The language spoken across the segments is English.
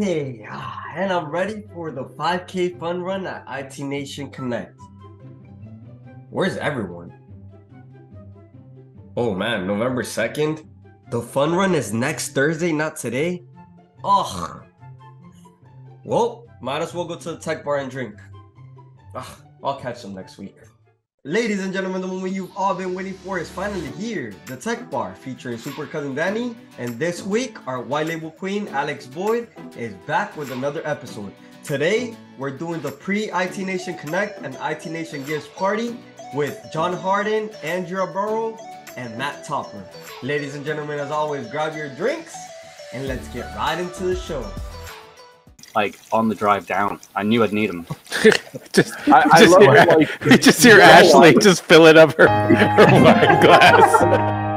Okay, ah, and I'm ready for the 5K fun run at IT Nation Connect. Where's everyone? Oh man, November 2nd? The fun run is next Thursday, not today? Ugh. Well, might as well go to the tech bar and drink. Ugh, I'll catch them next week. Ladies and gentlemen, the moment you've all been waiting for is finally here. The Tech Bar featuring Super Cousin Danny. And this week, our white label queen, Alex Boyd, is back with another episode. Today, we're doing the pre IT Nation Connect and IT Nation Gives Party with John Harden, Andrea Barrow, and Matt Topper. Ladies and gentlemen, as always, grab your drinks and let's get right into the show. Like on the drive down, I knew I'd need them. just, I, I just love hear, like, just hear Ashley just fill it up her, her wine glass.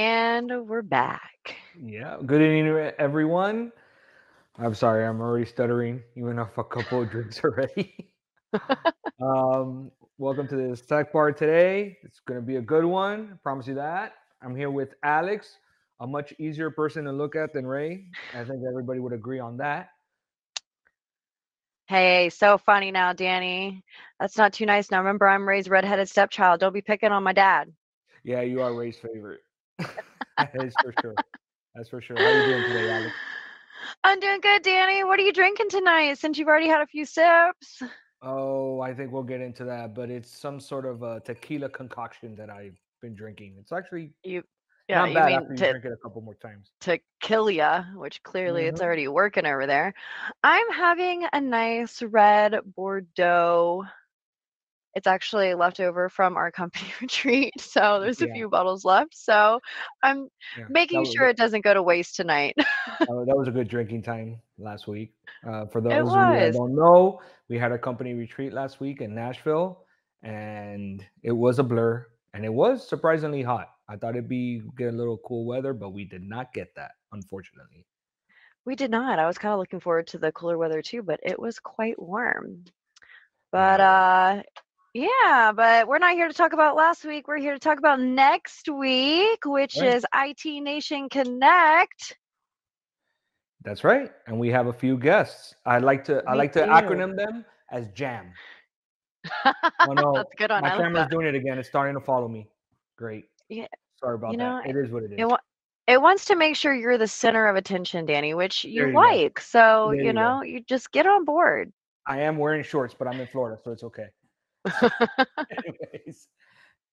And we're back. Yeah. Good evening, everyone. I'm sorry, I'm already stuttering, even off a couple of drinks already. um, welcome to this tech bar today. It's going to be a good one. I promise you that. I'm here with Alex, a much easier person to look at than Ray. I think everybody would agree on that. Hey, so funny now, Danny. That's not too nice. Now remember, I'm Ray's redheaded stepchild. Don't be picking on my dad. Yeah, you are Ray's favorite. that is for sure. That's for sure. How are you doing today, Alex? I'm doing good, Danny. What are you drinking tonight? Since you've already had a few sips. Oh, I think we'll get into that, but it's some sort of a tequila concoction that I've been drinking. It's actually You, yeah, not you bad mean after you to drink it a couple more times. Tequila, which clearly it's Mhm. already working over there. I'm having a nice red Bordeaux. It's actually left over from our company retreat, so there's a Yeah. few bottles left. So I'm Yeah, making sure it doesn't go to waste tonight. that was- that was a good drinking time last week. Uh, for those It of you that don't know, we had a company retreat last week in Nashville, and it was a blur, and it was surprisingly hot. I thought it'd be get a little cool weather, but we did not get that, unfortunately. We did not. I was kind of looking forward to the cooler weather too, but it was quite warm. But uh yeah, but we're not here to talk about last week. We're here to talk about next week, which Right. is IT Nation Connect. That's right, and we have a few guests. I like to I We like to acronym them as Jam. Oh no, That's good one. my I camera's doing it again. It's starting to follow me. Great. Yeah, Sorry about you know, that. It is what it is. It, wa- it wants to make sure you're the center of attention, Danny, which you you go. like. So, There you you go. know, you just get on board. I am wearing shorts, but I'm in Florida, so it's okay. Anyways,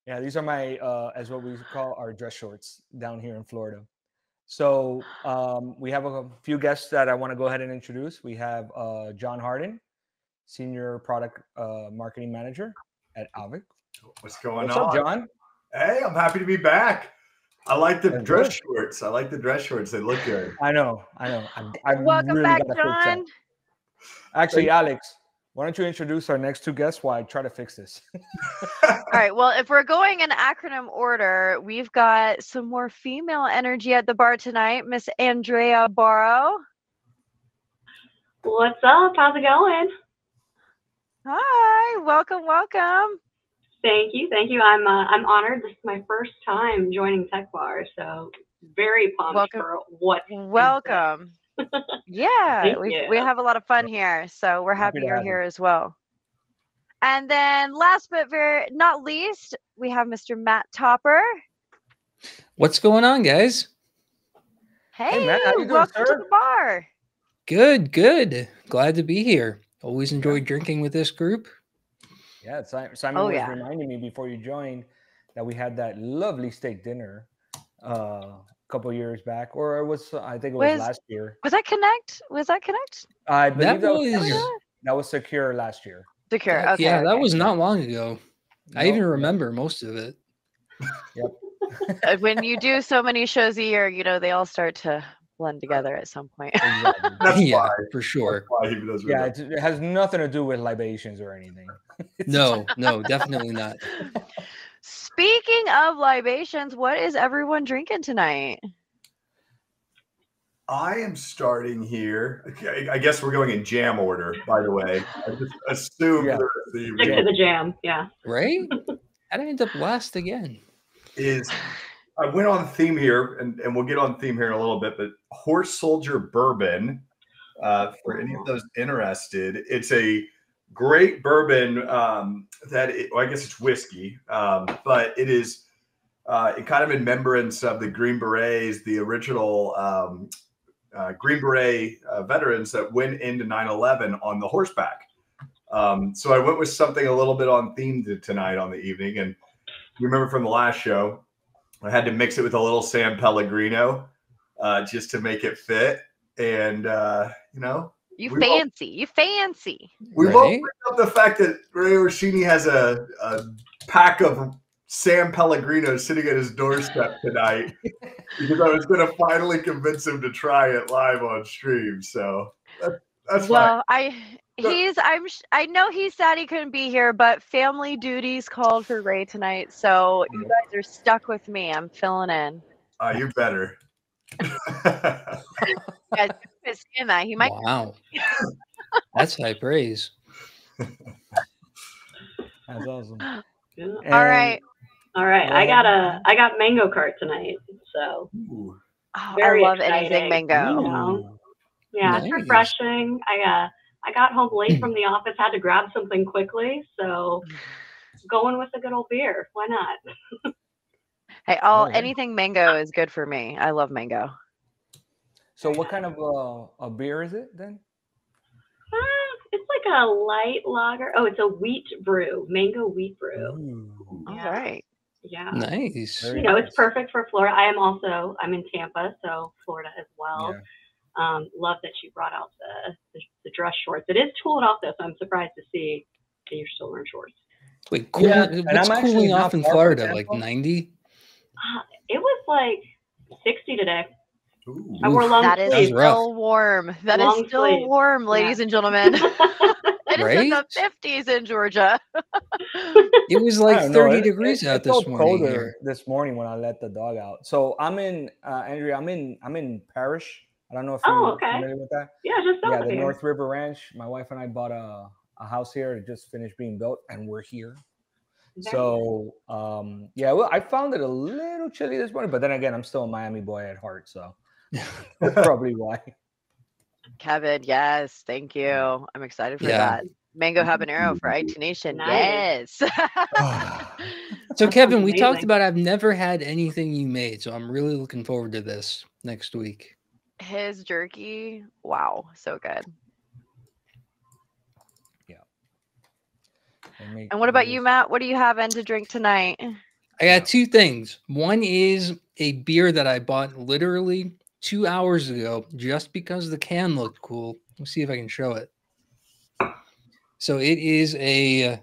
yeah, these are my uh, as what we call our dress shorts down here in Florida. So um, we have a few guests that I want to go ahead and introduce. We have uh, John Harden, senior product uh, marketing manager at Auvik. What's going What's on? up, John? Hey, I'm happy to be back. I like the That's dress good. shorts. I like the dress shorts. They look good. I know, I know. I'm, I'm Welcome really back, gotta fix that. John. Actually, Alex, why don't you introduce our next two guests while I try to fix this? All right. Well, if we're going in acronym order, we've got some more female energy at the bar tonight. Miss Andrea Barrow. What's up? How's it going? Hi. Welcome. Welcome. Thank you, thank you. I'm uh, I'm honored. This is my first time joining Tech Bar, so very pumped Welcome. for what. Welcome. Yeah, we you. we have a lot of fun here, so we're happy, Happy you're here as well. And then last but very not least, we have Mr. Matt Topper. What's going on, guys? Hey, Matt, how you doing, welcome to the bar. Good, good. Glad to be here. Always enjoy drinking with this group. Yeah, Simon, Simon Oh, was yeah. reminding me before you joined that we had that lovely steak dinner uh, a couple years back, or it was I think it was Was- last year. Was that Connect? Was that Connect? I believe That that, was, was- secure. that was secure last year. Secure. Okay. yeah, that was not long ago. I even remember most of it. Uh, when you do so many shows a year, you know they all start to blend together at some point. Exactly. That's yeah, why. for sure. That's why he does yeah, it has nothing to do with libations or anything. No, no, definitely not. Speaking of libations, what is everyone drinking tonight? I am starting here. Okay, I guess we're going in jam order, by the way. I just assume Yeah. for the Stick to the jam. Yeah. Right? How'd I end up last again? is I went on theme here, and, and we'll get on theme here in a little bit, but Horse Soldier Bourbon, uh, for any of those interested, it's a great bourbon um, that, it, well, I guess it's whiskey, um, but it is uh, it kind of in remembrance of the Green Berets, the original um, uh, Green Beret uh, veterans that went into 9 11 on the horseback. Um, so I went with something a little bit on theme to tonight on the evening. And you remember from the last show, I had to mix it with a little San Pellegrino uh, just to make it fit. And, uh, you know, You We all- fancy. You fancy. we won't Right? bring up the fact that Ray Orsini has a, a pack of San Pellegrino sitting at his doorstep tonight because I was going to finally convince him to try it live on stream. So that, that's fine. Well, I he's I'm I know he's sad he couldn't be here, but family duties called for Ray tonight, so you Mm-hmm. guys are stuck with me. I'm filling in. Uh, you're better. He's saying that he might. Wow. That's high praise. That's awesome. Yeah. All right. All right. I got a I got mango cart tonight. So Ooh. Oh, Very I love anything exciting. mango. Ooh. yeah, it's refreshing. I uh I got home late from the office, had to grab something quickly, so going with a good old beer. Why not? Hey, all Oh, yeah. anything mango is good for me. I love mango. So, what kind of uh, a beer is it then? Uh, it's like a light lager. Oh, it's a wheat brew, mango wheat brew. Ooh. All Yeah. right. Yeah. Nice. Very You know, nice. it's perfect for Florida. I am also I'm in Tampa, so Florida as well. Yeah. Um, love that you brought out the, the the dress shorts. It is cooled off though, so I'm surprised to see that you're still wearing shorts. Wait, cool, Yeah, and what's I'm cooling off in Florida? Like 90? Uh, it was like 60 today. Ooh. I wore long That is sleeves. That's rough. still warm. That is Long still sleeves. warm, Yeah. ladies and gentlemen. it is in the 50s in Georgia. It was like don't know, 30 it- degrees it- out it this felt morning. colder here. this morning when I let the dog out. So I'm in uh, Andrea. I'm in I'm in Parrish. I don't know if Oh, you're okay. familiar with that. yeah, just yeah, south of the here. North River Ranch. My wife and I bought a a house here. It just finished being built, and we're here. Very So um, yeah, well, I found it a little chilly this morning, but then again, I'm still a Miami boy at heart, so that's probably why. Kevin, yes, thank you. I'm excited for Yeah. that. Mango habanero for IT Nation. Nice. Yes. So, Kevin, sounds we talked about I've never had anything you made, so I'm really looking forward to this next week. His jerky, wow, so good. make And what about you, Matt? What do you have in to drink tonight? I got two things. One is a beer that I bought literally two hours ago just because the can looked cool. Let's see if I can show it. So it is a uh,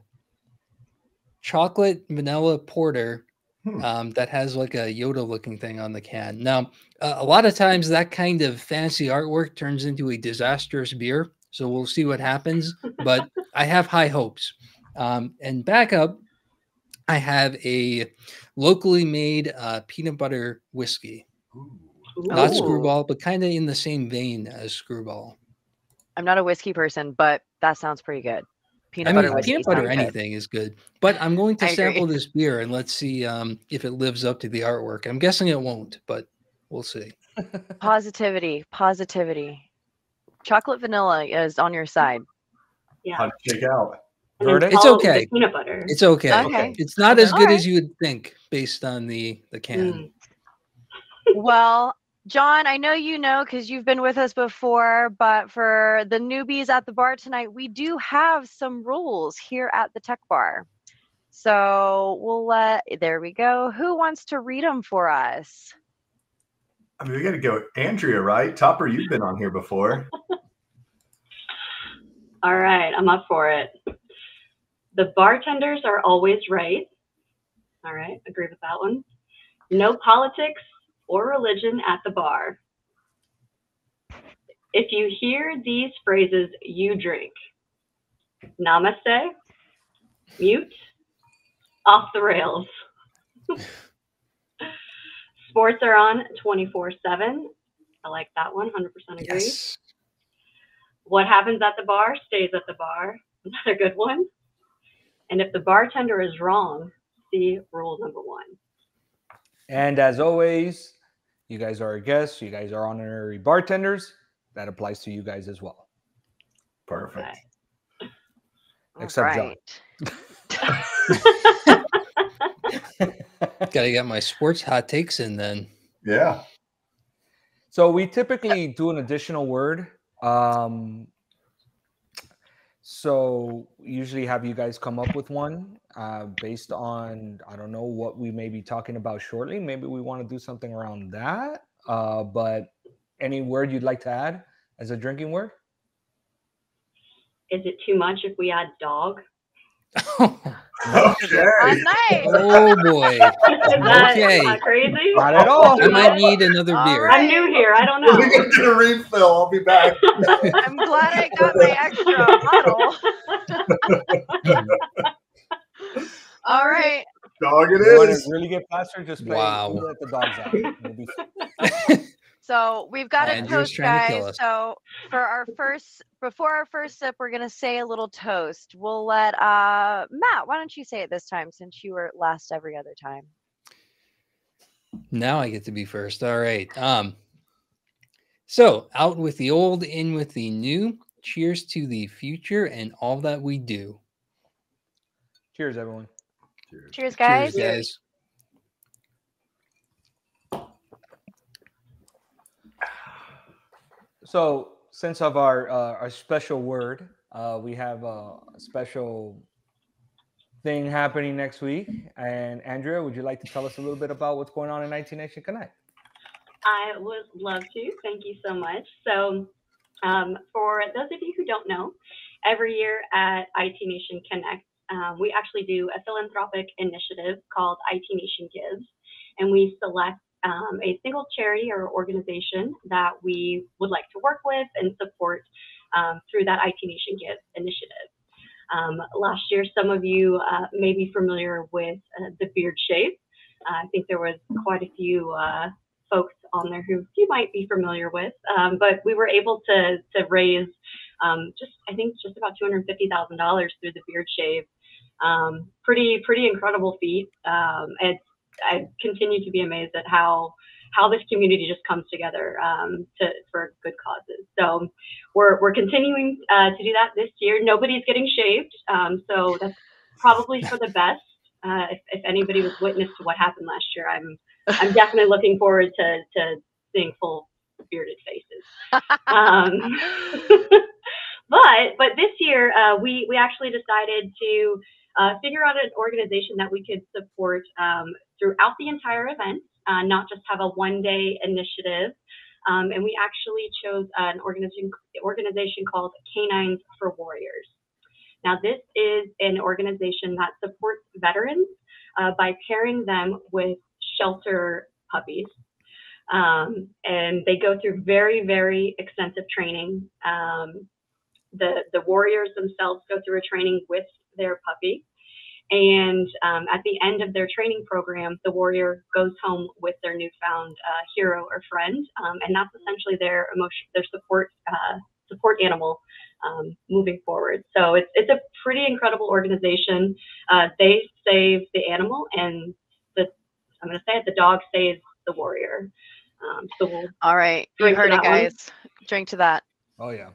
chocolate vanilla porter Hmm. um, that has like a Yoda looking thing on the can. Now, uh, a lot of times that kind of fancy artwork turns into a disastrous beer. So we'll see what happens. But I have high hopes. Um, and back up, I have a locally made uh, peanut butter whiskey. Ooh. Not Ooh. screwball, but kind of in the same vein as screwball. I'm not a whiskey person, but that sounds pretty good. Peanut I butter mean, whiskey peanut butter sounds good. anything is good. But I'm going to I agree. sample this beer and let's see um, if it lives up to the artwork. I'm guessing it won't, but we'll see. Positivity, positivity. Chocolate vanilla is on your side. Yeah. How'd it out? And Heard then it? It's follow it with okay. Peanut butter. It's okay. Okay. It's not as Okay. good Alright. as you would think based on the the can. Mm. well, John, I know you know because you've been with us before, but for the newbies at the bar tonight, we do have some rules here at the Tech Bar. So we'll let, there we go. Who wants to read them for us? I mean, we got to go, Andrea, right? Topper, you've been on here before. All right, I'm up for it. The bartenders are always right. All right, agree with that one. No politics or religion at the bar. If you hear these phrases, you drink. Namaste, mute, off the rails. Sports are on 24 7. I like that one, 100% agree. Yes. What happens at the bar stays at the bar. Another good one. And if the bartender is wrong, see rule number one. And as always, you guys are our guests. You guys are honorary bartenders. That applies to you guys as well. Perfect. Okay. Except John. Gotta get my sports hot takes in then. Yeah. So we typically do an additional word. Um, so usually have you guys come up with one uh, based on I don't know what we may be talking about shortly. Maybe we want to do something around that. Uh, but any word you'd like to add as a drinking word? Is it too much if we add dog? Okay. Oh, nice. oh boy. Okay. not crazy? Not at all. I might need another All beer. right. I'm new here. I don't Let me know. go get a refill. I'll be back. I'm glad I got my extra bottle. All right. Dog it You want is. to really get faster? Just play Wow. Let the dogs out. We'll be So we've got a Andrew's toast, trying to kill guys. us. So for our first, before our first sip, we're gonna say a little toast. We'll let uh Matt. Why don't you say it this time since you were last every other time? Now I get to be first. All right. Um so out with the old, in with the new. Cheers to the future and all that we do. Cheers, everyone. Cheers, guys. Cheers, guys. So, since of our uh, our special word, uh, we have a special thing happening next week. And Andrea, would you like to tell us a little bit about what's going on in 19 Nation Connect? I would love to. Thank you so much. So, um, for those of you who don't know, every year at IT Nation Connect, um, we actually do a philanthropic initiative called IT Nation Gives, and we select um, a single charity or organization that we would like to work with and support um, through that IT Nation Gives initiative. Um, last year, some of you uh, may be familiar with uh, the Beard Shave. Uh, I think there was quite a few uh, folks on there who you might be familiar with. Um, but we were able to to raise um, just I think just about two hundred fifty thousand dollars through the beard shave. Um, pretty pretty incredible feat. Um, and I continue to be amazed at how how this community just comes together um, to for good causes. So we're we're continuing uh, to do that this year. Nobody's getting shaved, um, so that's probably for the best. Uh, if, if anybody was witness to what happened last year, I'm I'm definitely looking forward to to seeing full bearded faces. Um, but but this year uh, we we actually decided to uh, figure out an organization that we could support um, throughout the entire event, uh, not just have a one day initiative. Um, and we actually chose an organization organization called K9s for Warriors. Now, this is an organization that supports veterans uh, by pairing them with shelter puppies. Um, and they go through very, very extensive training. Um, the, the warriors themselves go through a training with their puppy. And um, at the end of their training program, the warrior goes home with their newfound uh, hero or friend, um, and that's essentially their emotion, their support uh, support animal um, moving forward. So it's it's a pretty incredible organization. Uh, they save the animal, and the I'm going to say it, the dog saves the warrior. Um, so we'll All right. You Drink to heard it, that one. guys. Drink to that. Oh, yeah.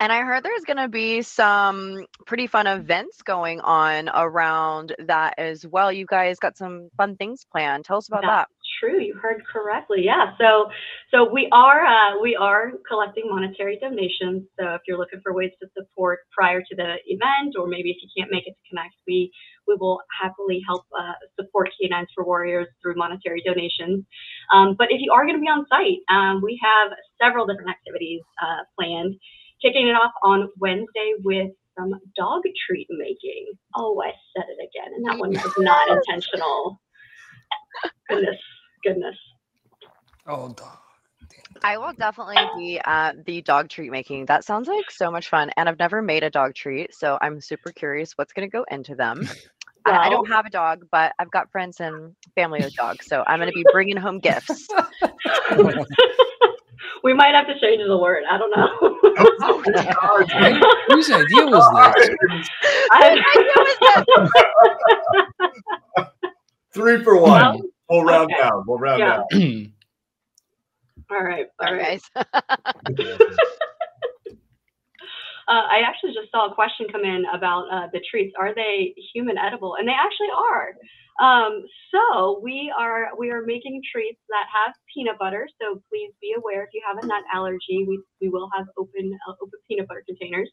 And I heard there's going to be some pretty fun events going on around that as well. You guys got some fun things planned. Tell us about that. True, you heard correctly. Yeah. So, so we are uh, we are collecting monetary donations. So if you're looking for ways to support prior to the event, or maybe if you can't make it to Connect, we we will happily help uh, support K9s for Warriors through monetary donations. Um, but if you are going to be on site, um, we have several different activities uh, planned kicking it off on Wednesday with some dog treat making. Oh, I said it again, and that one was not intentional. Goodness, goodness. Oh, dog. I will definitely be at the dog treat making. That sounds like so much fun. And I've never made a dog treat, so I'm super curious what's going to go into them. I, I don't have a dog, but I've got friends and family with dogs, so I'm going to be bringing home gifts. we might have to change the word. I don't know. Right? Whose idea was this? I- Three for one. Well, We'll round okay. down. We'll round Yeah. down. all right, all Sorry, right. Uh, I actually just saw a question come in about uh, the treats. Are they human edible? And they actually are. Um, so we are we are making treats that have peanut butter. So please be aware if you have a nut allergy, we, we will have open uh, open peanut butter containers.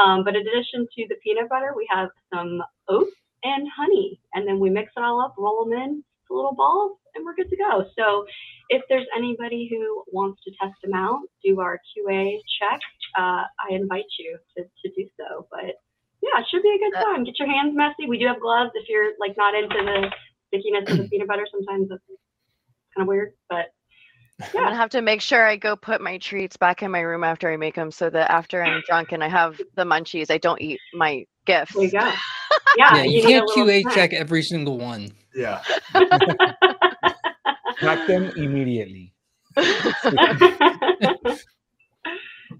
Um, but in addition to the peanut butter, we have some oats and honey, and then we mix it all up, roll them in little balls, and we're good to go. So if there's anybody who wants to test them out, do our QA check, uh, I invite you to, to do so. But yeah, it should be a good Uh, time. Get your hands messy. We do have gloves if you're like not into the stickiness of the peanut butter. Sometimes that's kind of weird, but yeah. I'm yeah, gonna have to make sure I go put my treats back in my room after I make them, so that after I'm drunk and I have the munchies, I don't eat my gifts. there you go. Yeah, Yeah, you need a can't QA snack. check every single one. Yeah. Pack them immediately.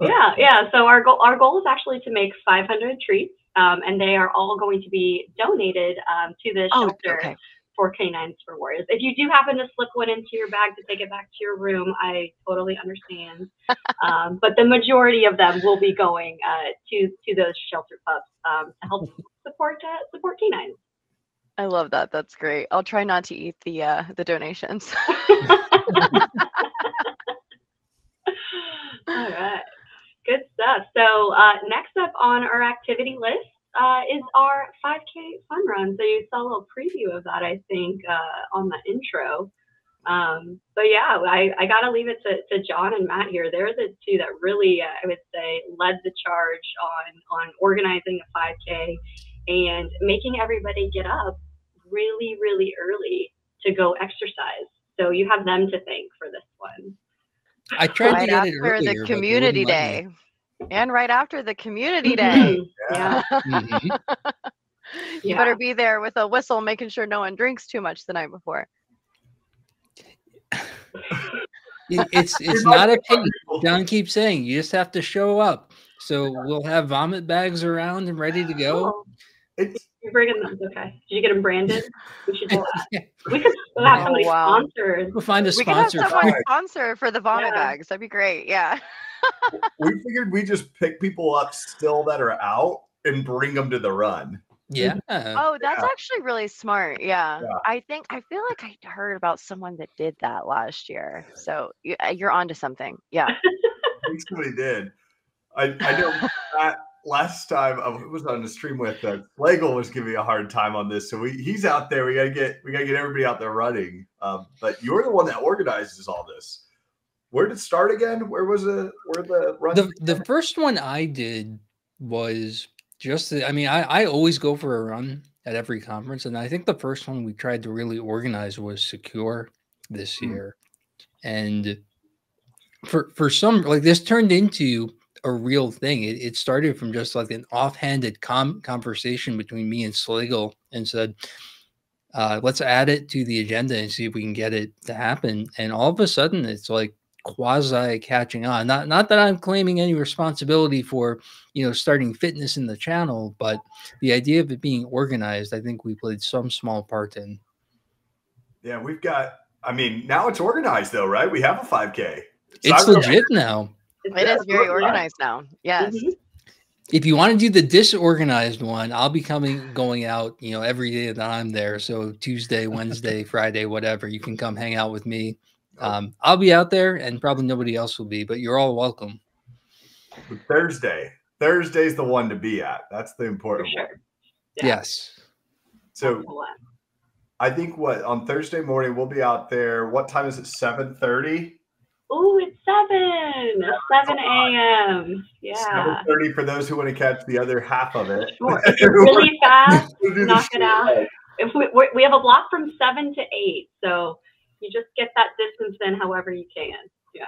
yeah, yeah. So our goal, our goal is actually to make 500 treats, um, and they are all going to be donated um, to the Oh, shelter okay. for K9s for Warriors. If you do happen to slip one into your bag to take it back to your room, I totally understand. um, but the majority of them will be going uh, to to those shelter pups um, to help support uh, support canines. I love that. That's great. I'll try not to eat the uh, the donations. All right. Good stuff. So uh, next up on our activity list uh, is our 5K fun run. So you saw a little preview of that, I think, uh, on the intro. Um, but yeah, I, I got to leave it to, to John and Matt here. They're the two that really, uh, I would say, led the charge on, on organizing a 5K and making everybody get up really, really early to go exercise. So you have them to thank for this one. I tried to right get it after earlier, the community day, and right after the community day. Yeah. Mhm. You Yeah. better be there with a whistle, making sure no one drinks too much the night before. It's it's not a pity. John keeps saying you just have to show up. So we'll have vomit bags around and ready to go. Oh, It's you're bringing them. Okay. Did you get them branded? We should do that. Yeah, We could have Oh, somebody wow. sponsored. we'll find a sponsor. We could have sponsor. someone sponsor for the vomit Yeah. bags. That'd be great. Yeah. we figured we just pick people up still that are out and bring them to the run. Yeah. Oh, that's Yeah. actually really smart. Yeah. Yeah. I think I feel like I heard about someone that did that last year. So you, uh, you're onto something. Yeah. I think somebody did. I, I know that last time I was on the stream with uh, Flagel was giving me a hard time on this. So we, he's out there. We gotta get we gotta get everybody out there running. Um, but you're the one that organizes all this. Where did it start again? Where was it? Where the run? the the first one I did was just the, I mean I I always go for a run at every conference and I think the first one we tried to really organize was secure this Hmm. year. And for for some like this turned into a real thing. It, it started from just like an offhanded com- conversation between me and Slagle and said, uh, let's add it to the agenda and see if we can get it to happen. And all of a sudden, it's like quasi catching on. Not not that I'm claiming any responsibility for you know starting fitness in the channel, but the idea of it being organized, I think we played some small part in. yeah, we've got. I mean, now it's organized though, right? We have a 5K. So It's legit now. It is very organized now. Yes. Mm-hmm. If you want to do the disorganized one, I'll be coming going out, you know, every day that I'm there. So Tuesday, Wednesday, Friday, whatever, you can come hang out with me. Um, I'll be out there and probably nobody else will be, but you're all welcome. Thursday. Thursday's the one to be at. That's the important sure. one. Yeah. Yes. So I think what on Thursday morning we'll be out there. What time is it? 7 30? Oh, it's seven, seven a.m. Yeah, thirty for those who want to catch the other half of it. Sure. Really fast, knock it out. If we, we have a block from seven to eight, so you just get that distance in however you can. Yeah,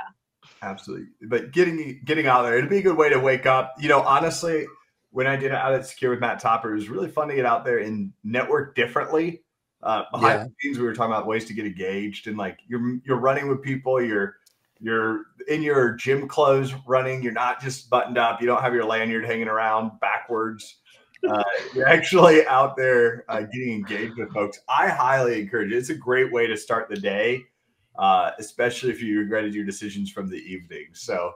absolutely. But getting getting out there, it'd be a good way to wake up. You know, honestly, when I did it out at Secure with Matt Topper, it was really fun to get out there and network differently. Uh, behind yeah. the scenes, we were talking about ways to get engaged and like you're you're running with people, you're you're in your gym clothes running, you're not just buttoned up, you don't have your lanyard hanging around backwards. Uh, you're actually out there uh, getting engaged with folks. I highly encourage it. It's a great way to start the day uh, especially if you regretted your decisions from the evening. So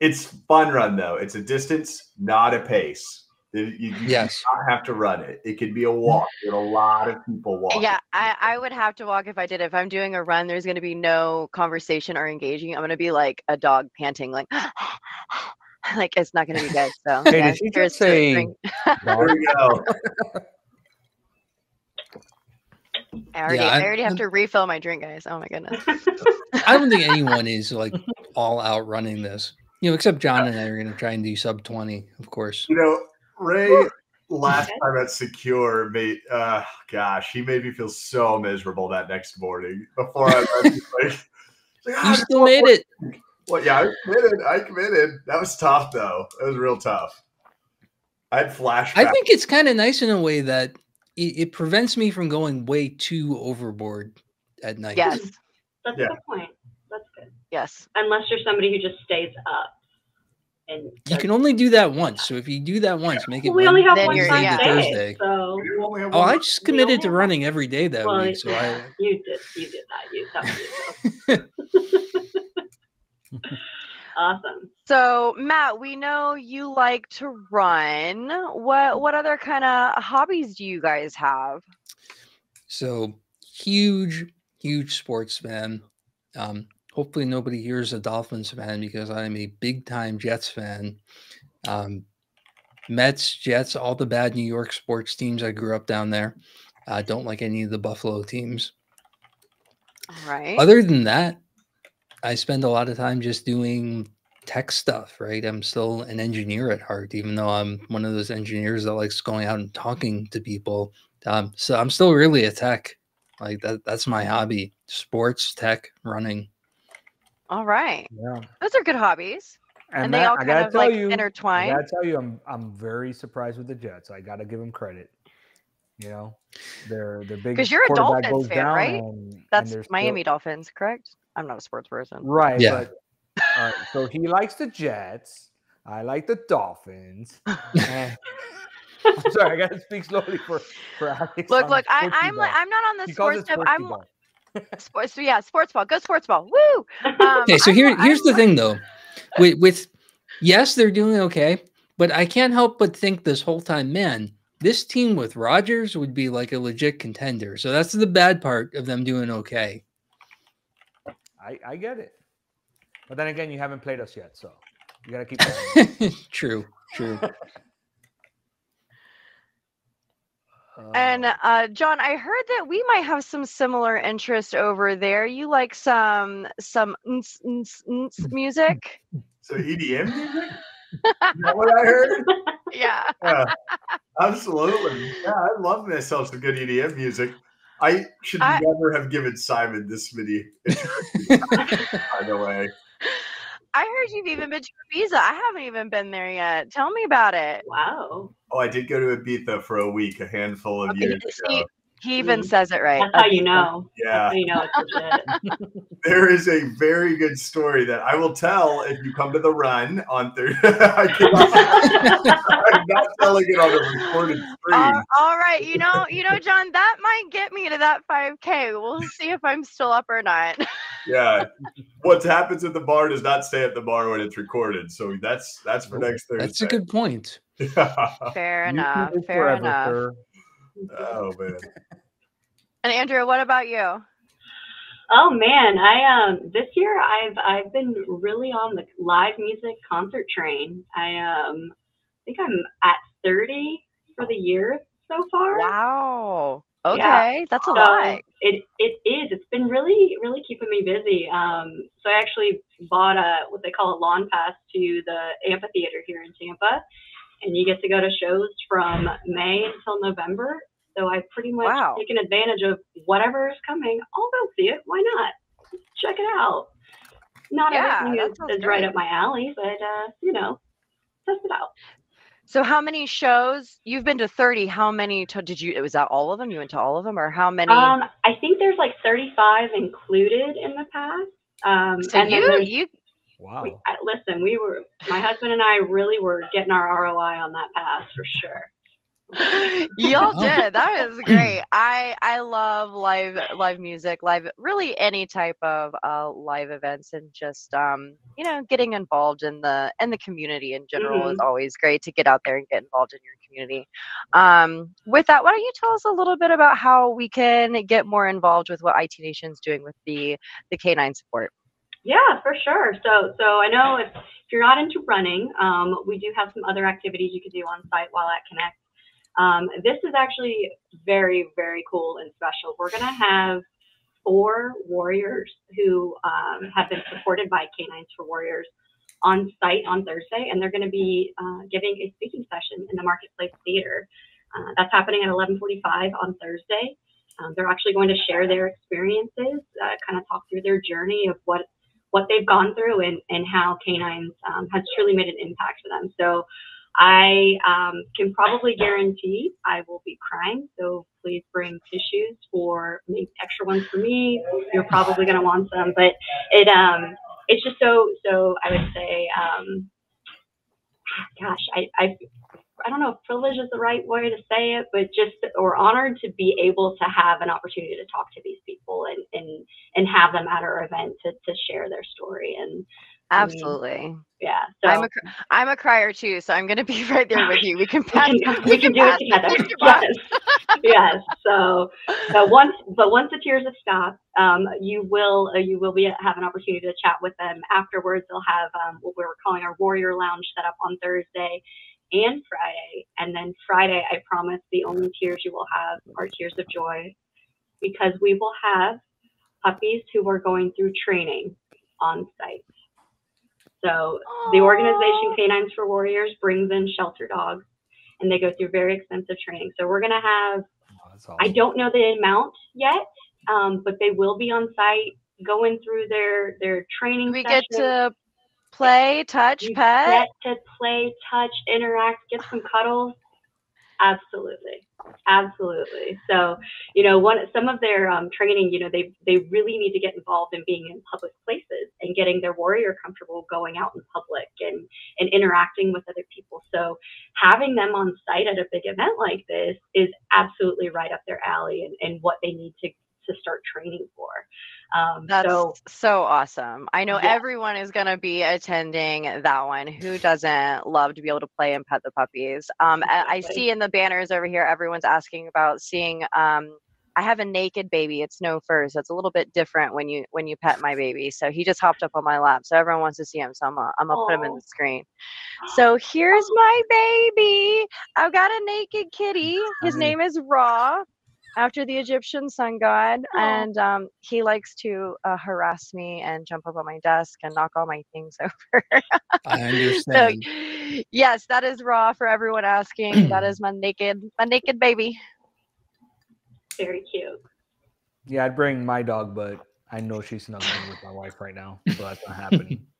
it's fun run though. It's a distance, not a pace. You, you do Yes. not have to run it. It could be a walk. There are a lot of people walking. Yeah, I, I would have to walk if I did. If I'm doing a run, there's going to be no conversation or engaging. I'm going to be like a dog panting, like, like it's not going to be good. So, Hey, yeah, did she cheers just say. There we go. I already, Yeah, I I- already have to refill my drink, guys. Oh my goodness. I don't think anyone is like all out running this. You know, except John and I are going to try and do sub 20, of course. You know, Ray last time at Secure made uh gosh, he made me feel so miserable that next morning before I left. Like, like, "Ah, You just still made it. Well, yeah, I committed. I committed. That was tough, though. It was real tough. I had flashbacks. I think it's kind of nice in a way that it, it prevents me from going way too overboard at night. Yes, That's Yeah. a good point. That's good. yes. Unless you're somebody who just stays up. And You can only do that once. So if you do that once, make it we only have Then one you're- time yeah. Thursday. so You only have Oh, one- I just committed to running every day that well, week. So yeah, I, you did you did that. You tell me. awesome. So, Matt, we know you like to run. What what other kind of hobbies do you guys have? So huge, huge sports fan. Um, hopefully nobody here is a Dolphins fan because I am a big time Jets fan. Um, Mets, Jets, all the bad New York sports teams. I grew up down there. I don't like any of the Buffalo teams. All right. Other than that, I spend a lot of time just doing tech stuff, right? I'm still an engineer at heart, even though I'm one of those engineers that likes going out and talking to people. Um, so I'm still really a tech. Like that that's my hobby. Sports, tech, running. All right. Yeah. Those are good hobbies. And, And, they Matt, all I kind gotta of tell like you, I gotta tell you, I'm I'm very surprised with the Jets. I gotta give them credit. You know, they're they're big because you're a quarterback Dolphins fan, right? and- and That's they're still- Miami Dolphins, correct? I'm not a sports person. Right. Yeah. But, all right. So he likes the Jets. I like the Dolphins. and- I'm sorry, I gotta speak slowly for for Alex. Look, on look, I, I'm like. I'm not on the He calls sports it tip. sportsy I'm ball. Sports. So yeah, sports ball. Go sports ball. Woo! Um, Okay, so here more- here's I'm the thing though. With with yes, they're doing okay, but I can't help but think this whole time, man, this team with Rodgers would be like a legit contender. So that's the bad part of them doing okay. I, I get it. But then again, you haven't played us yet, so you gotta keep going. true, true. And Uh, uh, John, I heard that we might have some similar interest over there. You like some some ns, ns, ns music? So EDM music? Is that what I heard? Yeah. Yeah, absolutely. Yeah, I love myself some good EDM music. I should I- never have given Simon this many. by the way, I heard you've even been to Ibiza. I haven't even been there yet. Tell me about it. wow. Oh, I did go to Ibiza for a week a handful of Okay, years see, ago. he even Mm. says it right. That's how you know. Yeah, how you know it's there is a very good story that I will tell if you come to the run on Thursday. I cannot, I'm not telling it on a recorded stream. Uh, all right, you know, you know, John, that might get me to that 5K. We'll see if I'm still up or not. yeah. What happens at the bar does not stay at the bar when it's recorded. So that's that's for next Thursday. That's a good point. Fair enough. Fair forever, enough. sir. oh man. And Andrew, what about you? Oh man, I um this year I've I've been really on the live music concert train. I um I think I'm at 30 for the year so far. Wow. Yeah. Okay, that's a So lot. it it is. It's been really really keeping me busy. Um, so I actually bought a what they call a lawn pass to the amphitheater here in Tampa, and you get to go to shows from May until November. So I've pretty much Wow. taken advantage of whatever is coming. I'll go see it. Why not? Check it out. Not Yeah, everything is, is right up my alley, but uh, you know, test it out. So how many shows? You've been to 30. How many to, did you was that all of them? You went to all of them or how many? Um, I think there's like 35 included in the pass. Um, so and you you Wow. We, I, listen, we were, my husband and I really were getting our ROI on that pass for sure. Y'all Wow. did. That is great. I I love live live music, live really any type of uh, live events, and just um you know getting involved in the in the community in general is always great to get out there and get involved in your community. Um, with that, why don't you tell us a little bit about how we can get more involved with what IT Nation's doing with the the K9 support? Yeah, for sure. So, so I know if, if you're not into running, um, we do have some other activities you could do on site while at Connect. Um, this is actually very, very cool and special. We're going to have four warriors who um, have been supported by K9s for Warriors on site on Thursday, and they're going to be uh, giving a speaking session in the Marketplace Theater. Uh, that's happening at 11:45 on Thursday. Um, they're actually going to share their experiences, uh, kind of talk through their journey of what what they've gone through and, and how canines um, has truly made an impact for them. So I um, can probably guarantee I will be crying. So please bring tissues for maybe extra ones for me. You're probably going to want some, but it um it's just so so I would say um gosh I I I don't know if privilege is the right way to say it, but just or honored to be able to have an opportunity to talk to these people and and and have them at our event to to share their story and I mean, Absolutely. yeah. So I'm a I'm a crier too, so I'm gonna be right there with you. We can we can, we can do pass it together. Yes. yes. So, so once, but once the tears have stopped, um, you will uh, you will be have an opportunity to chat with them afterwards. They'll have um, what we're calling our Warrior Lounge set up on Thursday and Friday, and then Friday, I promise, the only tears you will have are tears of joy, because we will have puppies who are going through training on site. So the organization K9s for Warriors brings in shelter dogs, and they go through very extensive training. So we're going to have, Oh, that's I don't know the amount yet, um, but they will be on site going through their their training. We get to play, touch, You pet. get to play, touch, interact, get some cuddles. Absolutely, absolutely. So, you know, one some of their um, training, you know, they they really need to get involved in being in public places and getting their warrior comfortable going out in public and and interacting with other people. So, having them on site at a big event like this is absolutely right up their alley and, and what they need to to start training for. Um, That's so so, awesome. I know Yeah. everyone is going to be attending that one. Who doesn't love to be able to play and pet the puppies? Um, I, I see in the banners over here, everyone's asking about seeing. Um, I have a naked baby. It's no fur, so it's a little bit different when you when you pet my baby. So he just hopped up on my lap, so everyone wants to see him. So I'm gonna, I'm gonna put him in the screen. So here's my baby. I've got a naked kitty. His name is Ra, after the Egyptian sun god, Aw. and um, he likes to uh, harass me and jump up on my desk and knock all my things over. I so understand. yes, that is Ra for everyone asking. that is my naked my naked baby. very cute. Yeah, I'd bring my dog, but I know she's snuggling with my wife right now, so that's not happening.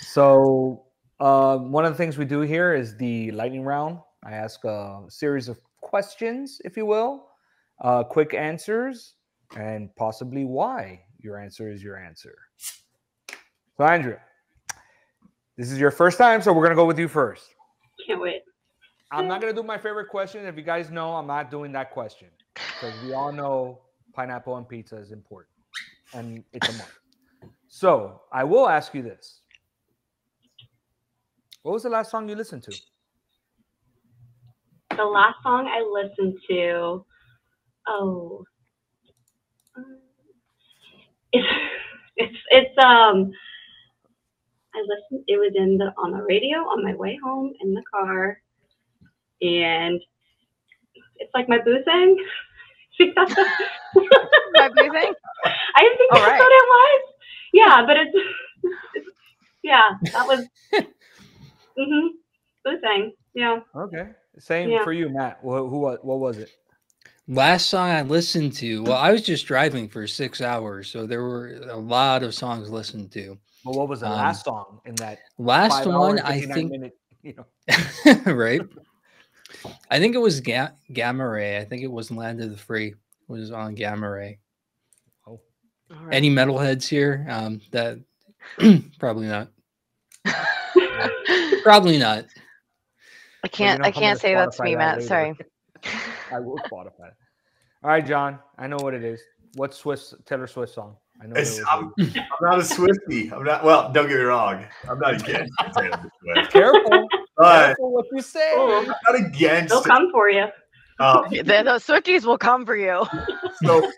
So, uh, one of the things we do here is the lightning round. I ask a series of questions, if you will, uh, quick answers, and possibly why your answer is your answer. So, Andrew, this is your first time, so we're gonna go with you first. Can't wait. I'm not gonna do my favorite question. If you guys know, I'm not doing that question because we all know pineapple and pizza is important. and it's a month. So I will ask you this: What was the last song you listened to? The last song I listened to, oh, um, it's it's it's um. I listened. It was in the on the radio on my way home in the car, and it's like my boo thing. My boo thing? I think All that's right. what it was. Yeah, but it's, it's yeah, that was mm-hmm. Boo thing. Yeah. Okay, same Yeah. for you, Matt. Who, who wa- what was it? Last song I listened to, well, I was just driving for six hours, so there were a lot of songs listened to. Well, what was the Um, last song in that Last one, I think, minute, you know, right? I think it was Ga- Gamma Ray. I think it was Land of the Free. It Was on Gamma Ray. oh, All right. Any metalheads here? Um, that probably not. Probably not. I can't. I can't say that's Spotify me, that Matt. later. Sorry. I will Spotify. it. All right, John. I know what it is. What Swiss Taylor Swift song? I know. It's, I'm, I'm not a Swifty. I'm not. Well, don't get me wrong. I'm not against Taylor Swift, careful. but careful what you say. Oh, I'm not against. they'll it. come for you. Um, the, the Swifties will come for you. so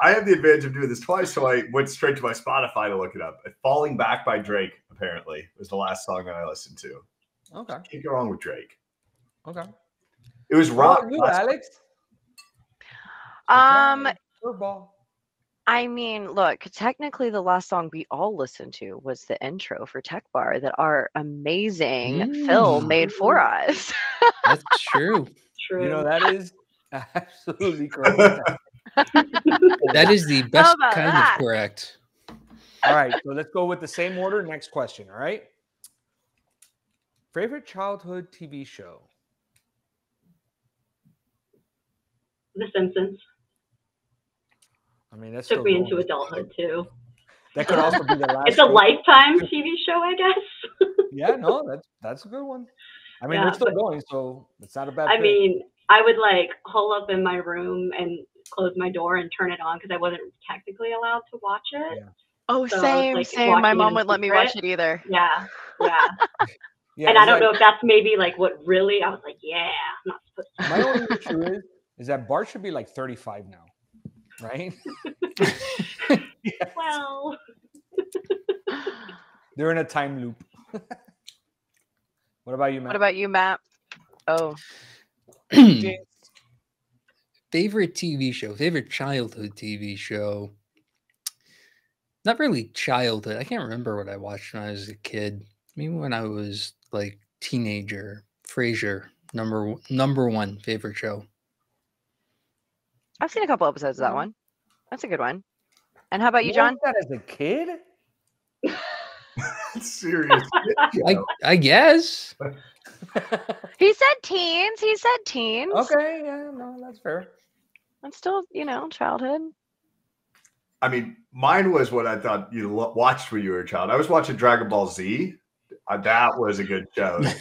I have the advantage of doing this twice, so I went straight to my Spotify to look it up. "Falling Back" by Drake apparently was the last song that I listened to. Okay. Can't go wrong with Drake. Okay. It was What rock. about you, Alex? Um, Curveball. I mean, look, technically the last song we all listened to was the intro for Tech Bar that our amazing Phil Mm. made for us. That's true. True. You know that is absolutely correct. That is the best kind that? of correct. all right, so let's go with the same order. Next question. All right. Favorite childhood TV show? the Simpsons I mean, that's took still me going. into adulthood too. That could also be the last. It's a choice. lifetime TV show, I guess. Yeah, no, that's that's a good one. I mean, Yeah, we're still but- going, so it's not a bad. I pick. mean, I would like hole up in my room and close my door and turn it on because I wasn't technically allowed to watch it. Yeah. Oh, So, same, like, same. My mom wouldn't let me watch it either. Yeah, yeah. Yeah, and I don't like- know if that's maybe like what really I was like, yeah, I'm not supposed to. My only issue is is that Bart should be like 35 now, right? Well, They're in a time loop. what about you, Matt? What about you, Matt? Oh, favorite TV show, favorite childhood TV show. Not really childhood. I can't remember what I watched when I was a kid. Maybe when I was like teenager. Frasier, number number one favorite show. I've seen a couple episodes of that mm-hmm. one. That's a good one. And how about you, You John? that as a kid? Serious. I I guess. He said teens. He said teens. okay, yeah, no, that's fair. That's still, you know, childhood. I mean, mine was what I thought you lo- watched when you were a child. I was watching Dragon Ball Z. Uh, that was a good show.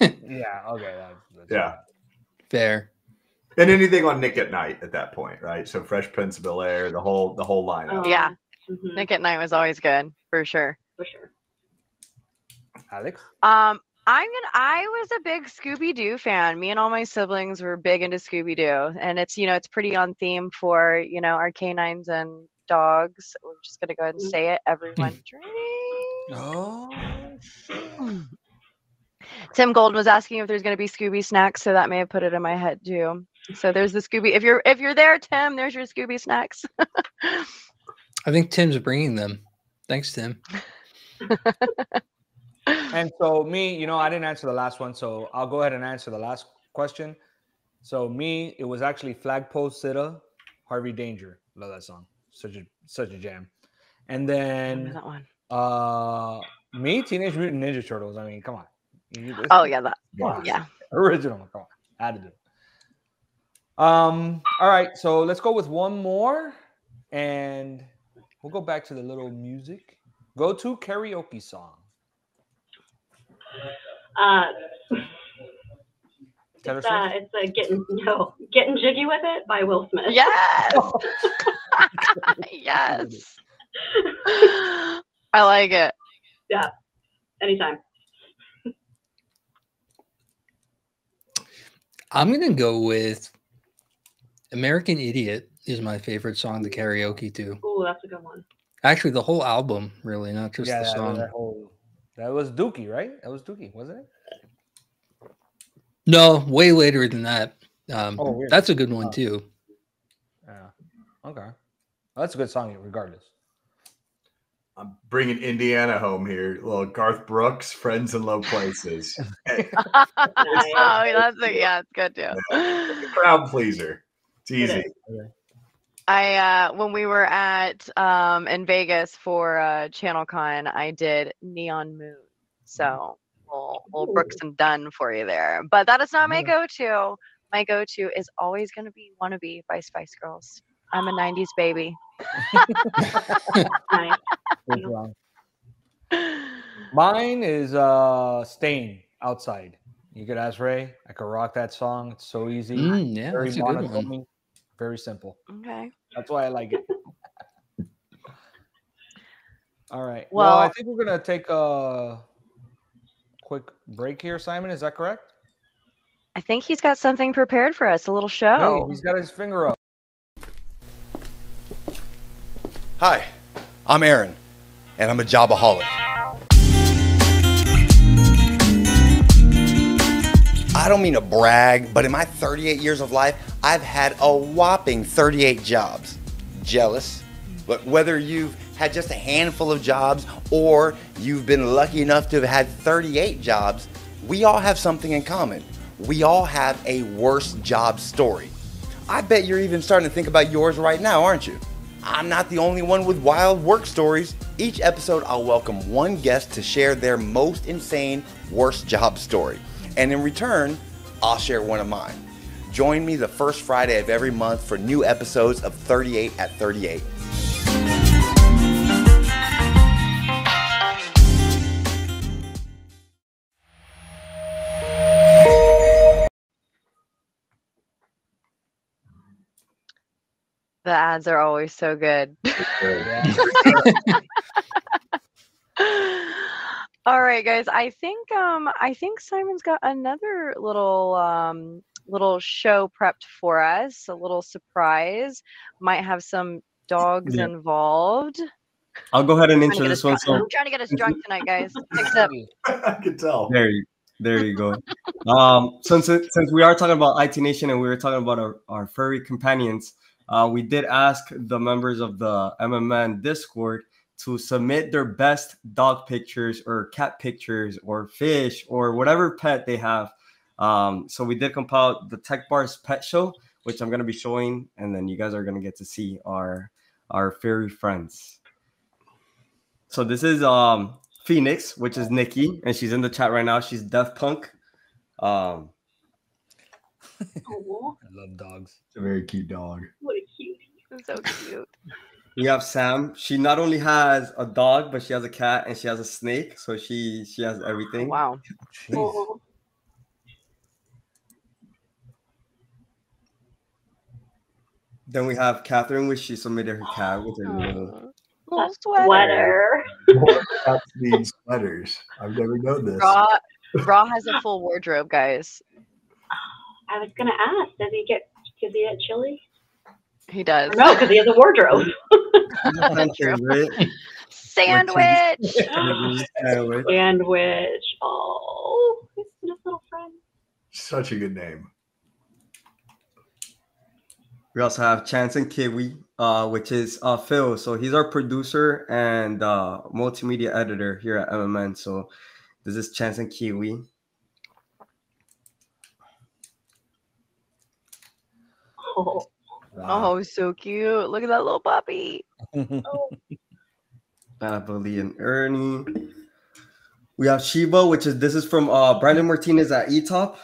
Yeah, okay. That, that's Yeah. Fair. and anything on Nick at Night at that point, right? So Fresh Prince of Bel Air, the whole the whole lineup. Yeah. mhm, Nick at Night was always good for sure. for sure. Alex? Um, I'm gonna. I was a big Scooby Doo fan. Me and all my siblings were big into Scooby Doo, and it's you know it's pretty on theme for you know our canines and dogs. We're just gonna go ahead and Mhm. say it. Everyone drink. Oh, Tim Golden was asking if there's gonna be Scooby snacks, so that may have put it in my head too. So there's the Scooby. If you're if you're there, Tim, there's your Scooby snacks. I think Tim's bringing them. Thanks, Tim. And so me, you know, I didn't answer the last one, so I'll go ahead and answer the last question. So me, it was actually Flagpole Sitta, Harvey Danger. Love that song. Such a such a jam. And then that one. uh me, Teenage Mutant Ninja Turtles. I mean, come on. You- this Oh yeah, that classic. yeah. Original. Come on. Had to do. it. Um, all right, so let's go with one more and we'll go back to the little music. Go to karaoke song. Uh, it's, uh, it's uh, getting no getting jiggy with it by Will Smith. Yes. yes. I like it. Yeah, anytime. I'm gonna go with American Idiot is my favorite song to karaoke to. Oh, that's a good one. Actually, the whole album, really, not just yeah, the song. that whole that was Dookie, right? That was Dookie, wasn't it? No, way later than that. Um, Oh, weird. that's a good one Oh. too. Yeah. Okay. Well, that's a good song, regardless. I'm bringing Indiana home here. Little Garth Brooks, Friends in Low Places. Hey, oh, that's a, yeah, it's good too. crowd pleaser. It's easy. I uh when we were at um in Vegas for uh ChannelCon, I did Neon Moon. So we'll, we'll Brooks and Dunn for you there. But that is not my go-to. My go-to is always gonna be Wannabe by Spice Girls. I'm a 90s baby. Nice. Good song. Mine is uh Stain outside. You could ask Ray. I could rock that song. It's so easy. Mm, yeah, very that's a good one. monotone. Very simple. Okay. That's why I like it. All right. Well, I think we're gonna take a quick break here, Simon. Is that correct? I think he's got something prepared for us, a little show. show. he's got his finger up. Hi, I'm Aaron, and I'm a jobaholic. I don't mean to brag, but in my 38 years of life, I've had a whopping 38 jobs. Jealous? But whether you've had just a handful of jobs or you've been lucky enough to have had 38 jobs, we all have something in common. We all have a worst job story. I bet you're even starting to think about yours right now, aren't you? I'm not the only one with wild work stories. Each episode, I'll welcome one guest to share their most insane worst job story. And in return, I'll share one of mine. Join me the first Friday of every month for new episodes of 38 at 38. The ads are always so good. All right, guys. I think um I think Simon's got another little um little show prepped for us, a little surprise. Might have some dogs Yeah. involved. I'll go ahead and Trying to intro this one. So I'm trying to get us drunk tonight, guys. Mix up. I can tell. there you, there you go. Um, since since we are talking about IT Nation and we were talking about our, our furry companions, uh, we did ask the members of the MMN Discord to submit their best dog pictures or cat pictures or fish or whatever pet they have. Um, so we did compile the Tech Bars Pet Show, which I'm gonna be showing, and then you guys are gonna get to see our our furry friends. So this is um Phoenix, which is Nikki, and she's in the chat right now. She's Deaf Punk. Um, Oh, I love dogs. It's a very cute dog. what a cutie. So cute. we have Sam. She not only has a dog, but she has a cat and she has a snake. So she she has everything. Wow. Jeez. Oh, Then we have Catherine, which she submitted her cat with her little. Aw, Little a sweater. sweater. Cats need sweaters. I've never known this. Ra, Ra has a full wardrobe, guys. I was gonna ask, does he get does he get chili? He does. Or no, because he has a wardrobe. Sandwich. Sandwich. Sandwich. Oh, his his little friend. Such a good name. We also have Chance and Kiwi, uh, which is uh, Phil. So he's our producer and uh, multimedia editor here at MMN. So this is Chance and Kiwi. Oh, Wow. Oh, so cute. Look at that little puppy. Beverly and Ernie. We have Shiba, which is this is from uh, Brandon Martinez at eTop.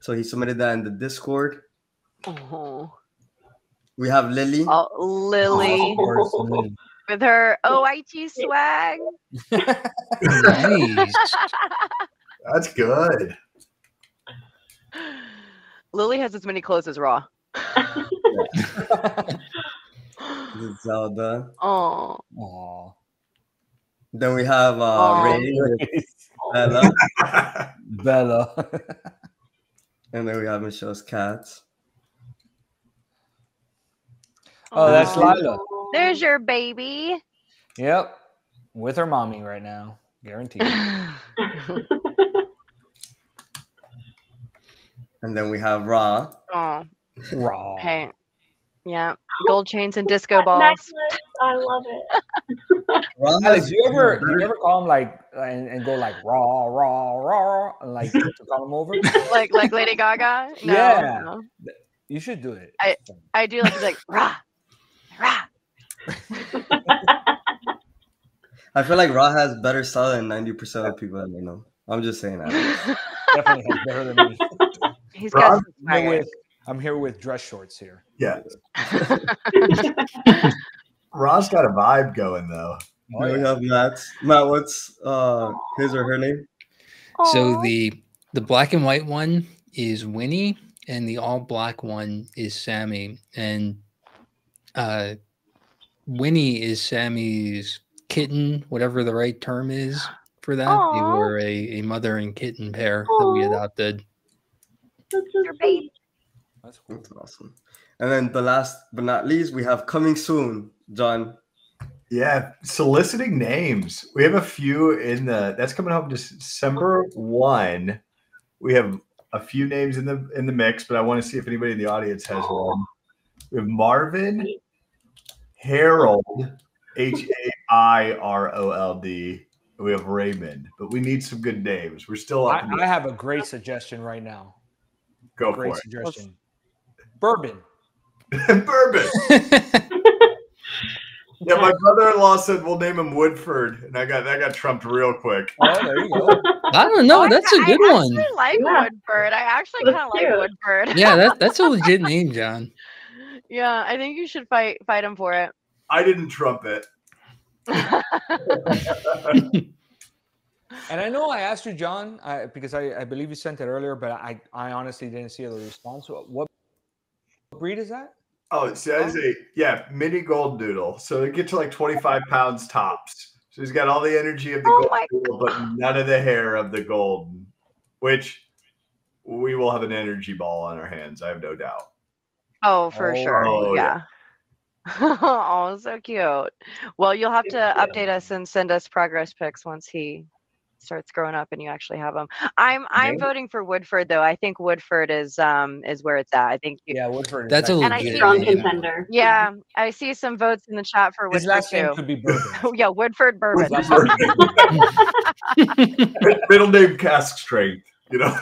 So he submitted that in the Discord. Oh, We have Lily. oh Lily Of course, Lily. with her OIT swag. Nice. That's good. Lily has as many clothes as Ra. Zelda. Oh, Aw. Then we have uh, Ray, Bella, Bella. and then we have Michelle's cats. Oh, that's Lila. There's your baby. Yep. With her mommy right now. Guaranteed. And then we have Ra. oh, Ra. hey. Yeah. Gold chains and disco balls. necklace, I love it. Alex, you ever you ever call him like and, and go like raw, raw, raw, and like to call him over? like like Lady Gaga? No, Yeah. no. You should do it. I- I do like like rah, rah. I feel like Ra has better style than 90% of people that I know. I'm just saying that. Definitely has better than me. He's Rob, got some I'm here swagger. with I'm here with dress shorts here. yeah. Ra's got a vibe going though. Oh, Then we yeah. have Matt. Matt, what's uh his or her name? So the the black and white one is Winnie, and the all black one is Sammy. And uh, Winnie is Sammy's kitten, whatever the right term is for that. They were a, a mother and kitten pair that we adopted. That's so Your baby. Sweet. That's cool. That's awesome. And then the last but not least, we have coming soon, John. Yeah, soliciting names. We have a few in the that's coming up December one. We have a few names in the in the mix, but I want to see if anybody in the audience has one. We have Marvin Harold, H A I R O L D. We have Raymond, but we need some good names. We're still I, up. I have a great suggestion right now. Go Great for suggestion. Bourbon. it. Bourbon. Yeah, my brother-in-law said we'll name him Woodford, and I got that got trumped real quick. Oh, there you go. I don't know. That's a I good one. actually like Yeah. Woodford. I actually kind of like. Woodford. Yeah, that, that's a legit name, John. yeah, I think you should fight fight him for it. I didn't trump it. And I know I asked you, John, I, because I, I believe you sent it earlier, but I, I honestly didn't see the response. What breed is that? Oh, it says a yeah, mini goldendoodle. So they get to like 25 pounds tops. So he's got all the energy of the Oh gold my doodle, but none of the hair of the golden, which we will have an energy ball on our hands, I have no doubt. Oh, for Oh, sure. oh, yeah. oh, so cute. Well, you'll have to Thank update us and send us progress pics once he starts growing up and you actually have them. I'm I'm Yeah. voting for Woodford though. I think Woodford is um is where it's at. I think you, Yeah, Woodford. is That's a actually- And I see- Strong contender. yeah, I see some votes in the chat for His Woodford last name too. could be Bourbon. yeah, Woodford Bourbon. Middle name cask strength, you know.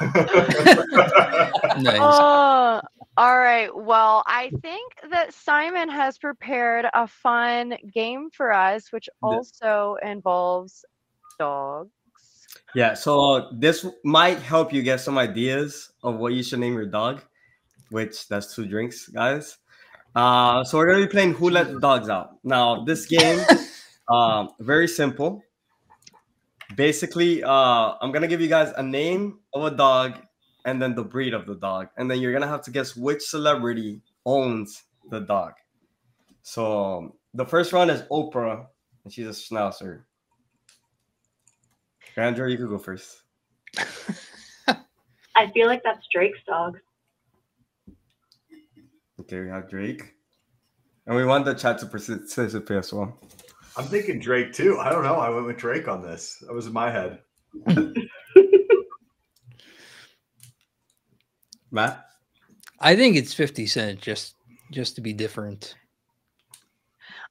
Nice. Oh, all right. Well, I think that Simon has prepared a fun game for us, which also involves dogs. Yeah, so this might help you get some ideas of what you should name your dog, which that's two drinks, guys. Uh, so we're gonna be playing Who Let the Dogs Out. Now, this game, um, very simple. Basically, uh, I'm gonna give you guys a name of a dog and then the breed of the dog, and then you're gonna have to guess which celebrity owns the dog. So um, the first one is Oprah, and she's a schnauzer. Andrew, you could go first. I feel like that's Drake's dog. Okay, we have Drake. And we want the chat to participate as well. I'm thinking Drake too. I don't know. I went with Drake on this. That was in my head. Matt? I think it's 50 Cent just just to be different.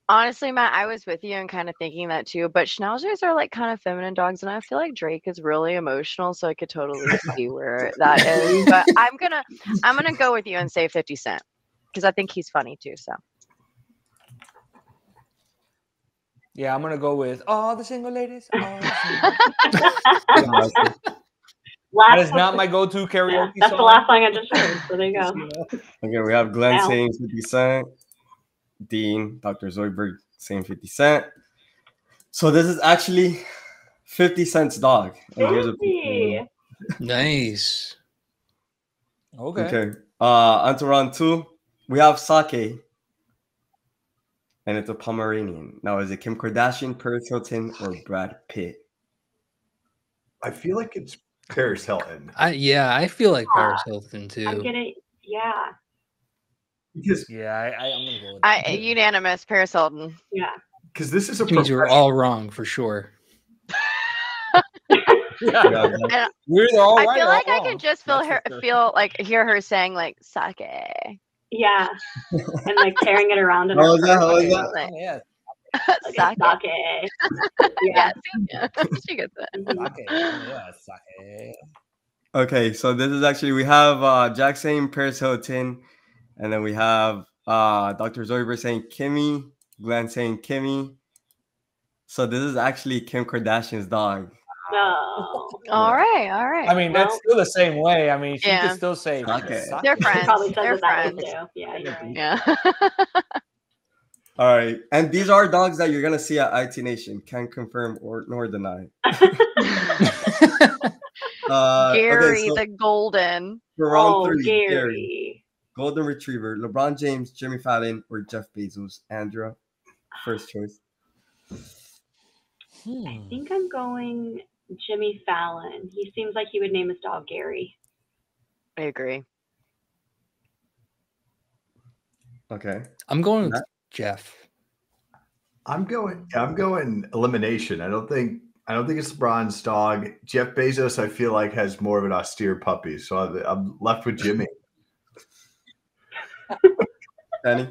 Honestly, Matt, I was with you and kind of thinking that too. But schnauzers are like kind of feminine dogs, and I feel like Drake is really emotional, so I could totally see where that is. But I'm gonna, I'm gonna go with you and say 50 Cent because I think he's funny too. So Yeah, I'm gonna go with all the single ladies. all the single- that is not my go-to yeah, karaoke that's song. the last song I just heard. So there you go. Okay, we have Glenn Wow. saying 50 Cent, Dean, Dr. Zoidberg saying 50 Cent. So this is actually 50 Cent's dog. And here's a Fancy. Nice. Okay. Okay. Uh on to round two. We have Sake. and it's a Pomeranian. Now, is it Kim Kardashian, Paris Hilton, or Brad Pitt? I feel like it's Paris Hilton I yeah, I feel like Paris Aw, Hilton I'm too. gonna, yeah, because Yeah, I, I, I'm gonna go with I unanimous Paris Hilton. yeah. because this is a Which means we're all wrong for sure. Yeah, And We're all I right feel or like I wrong. can just feel That's her, sure. feel like hear her saying like sake. Yeah, and like carrying it around in How her that? purse, How was like, that? Like, Yeah, sake. sake. Yeah, Yeah. she gets it. Sake. Yeah, sake. Okay, so this is actually we have uh Jack saying Paris Hilton, and then we have uh Dr. Zoidberg saying Kimmy, Glenn saying Kimmy. So this is actually Kim Kardashian's dog. No. All right, all right. I mean, that's still the same way. I mean, she Yeah. can still say Sake. sake. They're friends. Probably They're it that way friends. too. Yeah, right. Yeah. All right, and these are dogs that you're gonna see at IT Nation. Can't confirm or nor deny. Uh, Gary okay, so the Golden. for round oh, three, Gary. Gary, Golden Retriever, LeBron James, Jimmy Fallon, or Jeff Bezos. Andrea, first choice. Hmm. I think I'm going Jimmy Fallon. He seems like he would name his dog Gary. I agree. Okay. I'm going with Matt? Jeff. I'm going. I'm going elimination. I don't think. I don't think it's LeBron's dog. Jeff Bezos, I feel like, has more of an austere puppy. So I'm- I'm left with Jimmy. Danny.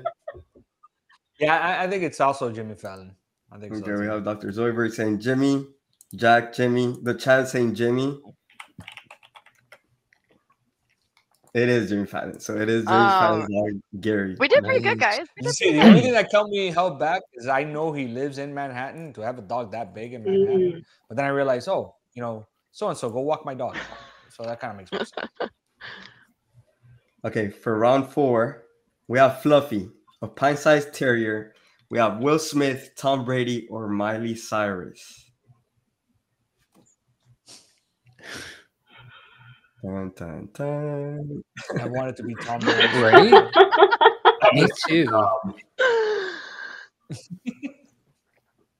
Yeah, I, I think it's also Jimmy Fallon. I think so. Okay, we have Dr. Zoidberg saying Jimmy, Jack, Jimmy. The chat saying Jimmy. It is Jimmy Fallon. So it is Jimmy Oh. Fallon's dog, Gary. We did pretty good, guys. You see, the only thing that kept me held back is I know he lives in Manhattan. To have a dog that big in Manhattan, Mm. but then I realized, oh, you know, so and so, go walk my dog. So that kind of makes more sense. Okay, for round four, we have Fluffy, a pint-sized terrier. We have Will Smith, Tom Brady, or Miley Cyrus. Dun, dun, dun. I wanted to be Tom Brady. Right? Me too.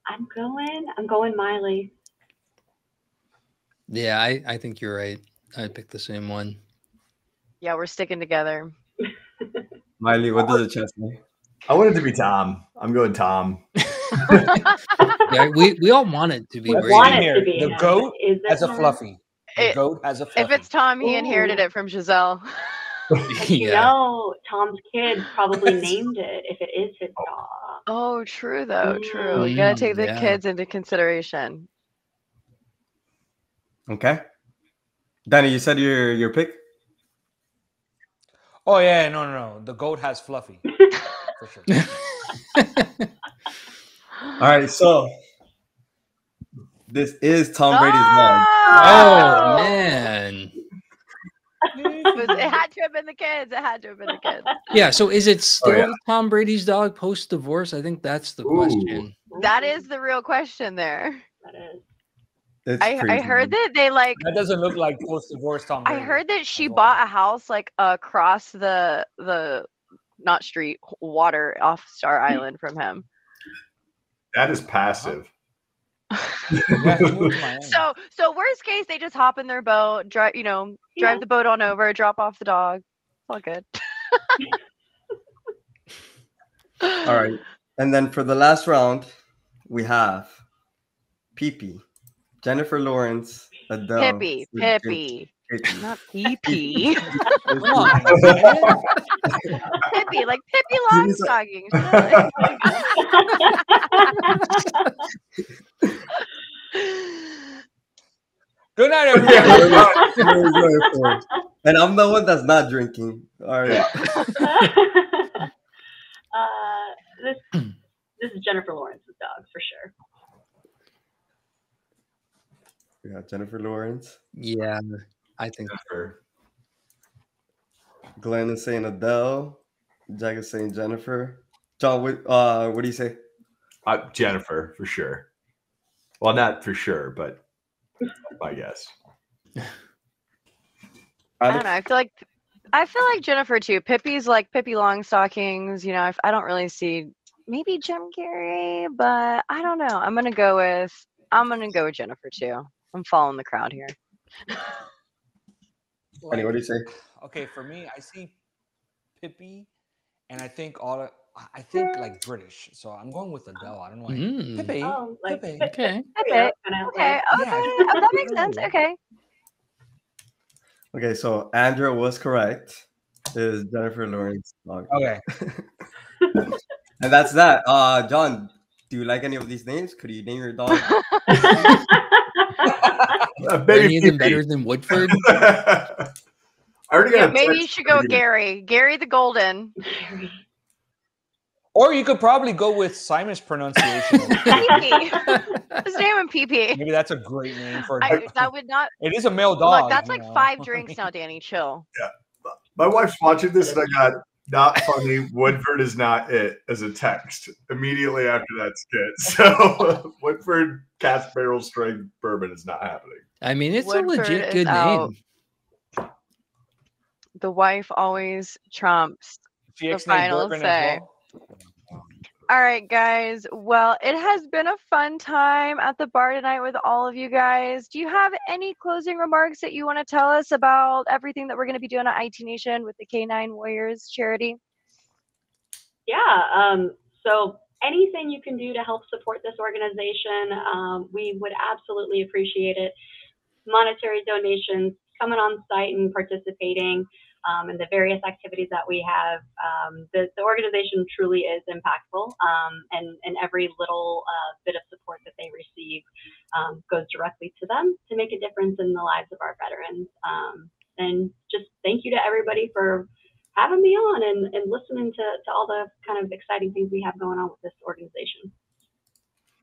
I'm going. I'm going Miley. Yeah, I, I think you're right. I picked the same one. yeah, we're sticking together. Miley, what does it chat say? I want it to be Tom. I'm going Tom. Yeah, we, we all want it to be Let's want it to be the him, goat is As a him? fluffy. The It- goat has a fluffy. If it's Tom, he inherited it from Gisele. But you yeah. know, Tom's kid probably named it if it is his dog. Oh, true though. True. You gotta Mm, take the yeah. kids into consideration. Okay. Danny, you said your your pick? Oh yeah, no, no, no. The goat has fluffy for sure. All right, so this is Tom Brady's ah! dog. oh man. It, had to have been the kids. It had to have been the kids. Yeah, so is it oh, still yeah. Tom Brady's dog post divorce? I think that's the Ooh. question. That is the real question there. That is. It's I, I crazy. heard that they like That doesn't look like post divorce Tom I heard that she bought a house like across the the not street water off Star hmm. Island from him. That is passive. Yeah, he moved to Miami. So so worst case they just hop in their boat, drive you know, drive Yeah. the boat on over, drop off the dog. It's all good. All right. And then for the last round, we have Pee Pee Jennifer Lawrence, Adele. Pippi, or Jim- Pippi, Pippi. not Pee Pee. Come on, man. Pippi, like Pippi Give me Longstocking. Good night, Here everyone. we go, for- and I'm the one that's not drinking. All right. uh, this this is Jennifer Lawrence's dog for sure. We got Jennifer Lawrence. Yeah, I think Jennifer. Glenn is saying Adele. Jack is saying Jennifer. John, what, uh, what do you say? Uh, Jennifer for sure. Well, not for sure, but I guess. I don't know. I feel like I feel like Jennifer too. Pippi's like Pippi Longstockings. You know, I, I don't really see maybe Jim Carrey, but I don't know. I'm gonna go with I'm gonna go with Jennifer too. I'm following the crowd here. Honey, what do you say? Okay, for me, I see Pippi, and I think all I think like British. So I'm going with Adele. I don't know. Why. Mm, Pippi, Oh, like Pippi. Pip- okay. Okay, Yeah, okay, okay. Yeah, oh, that makes sense. Okay. Okay, so Andrea was correct. It is Jennifer Lawrence dog. Okay. And that's that. Uh John, do you like any of these names? Could you name your dog? Are any of them better than Woodford? I already got Yeah, maybe you should go from Gary. Gary the Golden. Or you could probably go with Simon's pronunciation. of PP. His name and PP. Maybe that's a great name for. I, that would not it is a male dog. look. That's like know. five drinks now, Danny. Chill. Yeah, my wife's watching this, and I got not funny. Woodford is not it as a text immediately after that skit. So Woodford cask barrel strength bourbon is not happening. I mean, it's Woodford a legit is good out. name. The wife always trumps. She the final say. well. All right, guys. Well, it has been a fun time at the bar tonight with all of you guys. Do you have any closing remarks that you want to tell us about everything that we're going to be doing at IT Nation with the K9 Warriors charity? Yeah. Um, so anything you can do to help support this organization, um, we would absolutely appreciate it. Monetary donations, coming on site and participating um, in the various activities that we have. Um, the, the organization truly is impactful, um, and, and every little uh, bit of support that they receive um, goes directly to them to make a difference in the lives of our veterans. Um, and just thank you to everybody for having me on and, and listening to, to all the kind of exciting things we have going on with this organization.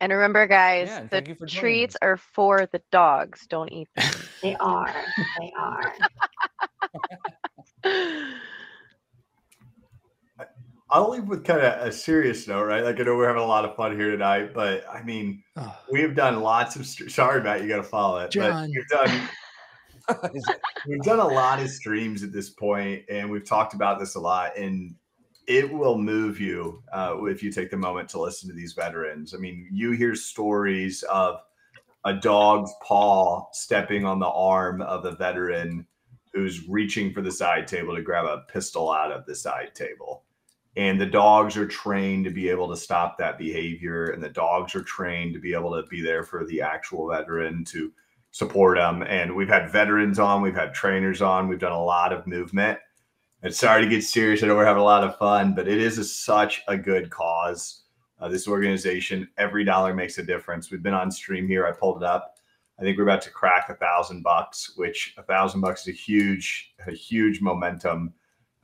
And remember, guys, Yeah, and the thank you for joining treats are for the dogs. Don't eat them. They are. They are. I'll leave with kind of a serious note, right? Like I know we're having a lot of fun here tonight, but I mean, Oh, we've done lots of. St- Sorry, Matt, you got to follow it. John. But we've done we've done a lot of streams at this point, and we've talked about this a lot. And it will move you uh, if you take the moment to listen to these veterans. I mean, you hear stories of a dog's paw stepping on the arm of a veteran who's reaching for the side table to grab a pistol out of the side table. And the dogs are trained to be able to stop that behavior, and the dogs are trained to be able to be there for the actual veteran to support them. And we've had veterans on, we've had trainers on, we've done a lot of movement. And sorry to get serious, I know we're having a lot of fun, but it is a, such a good cause. Uh, this organization, every dollar makes a difference. We've been on stream here. I pulled it up. I think we're about to crack a thousand bucks, which a thousand bucks is a huge, a huge momentum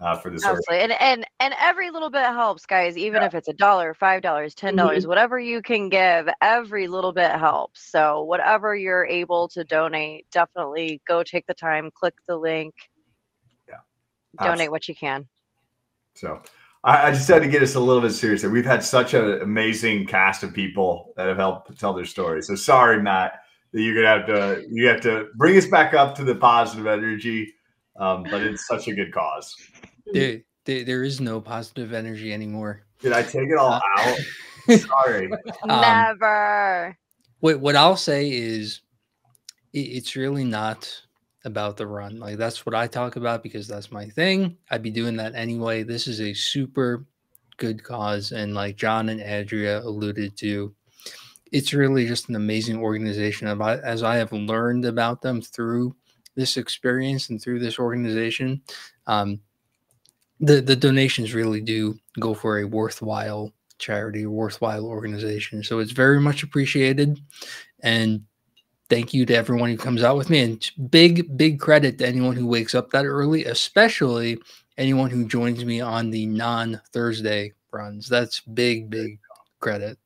uh, for this. Absolutely. And and and every little bit helps, guys. Even if it's a dollar, five dollars, ten dollars, whatever you can give, every little bit helps. So whatever you're able to donate, definitely go take the time, click the link, Yeah, donate absolutely. what you can. So I, I just had to get us a little bit serious. We've had such an amazing cast of people that have helped tell their story. So sorry, Matt, that you're gonna have to you have to bring us back up to the positive energy. Um, but it's such a good cause. there, there, there is no positive energy anymore. Did I take it all out? Sorry. Um, Never. What what I'll say is, i- it's really not about the run. Like that's what I talk about because that's my thing. I'd be doing that anyway. This is a super good cause, and like John and Andrea alluded to, it's really just an amazing organization. About as I have learned about them through this experience and through this organization, um, the the donations really do go for a worthwhile charity, a worthwhile organization. So it's very much appreciated. And thank you to everyone who comes out with me. And big, big credit to anyone who wakes up that early, especially anyone who joins me on the non Thursday runs. That's big, big credit.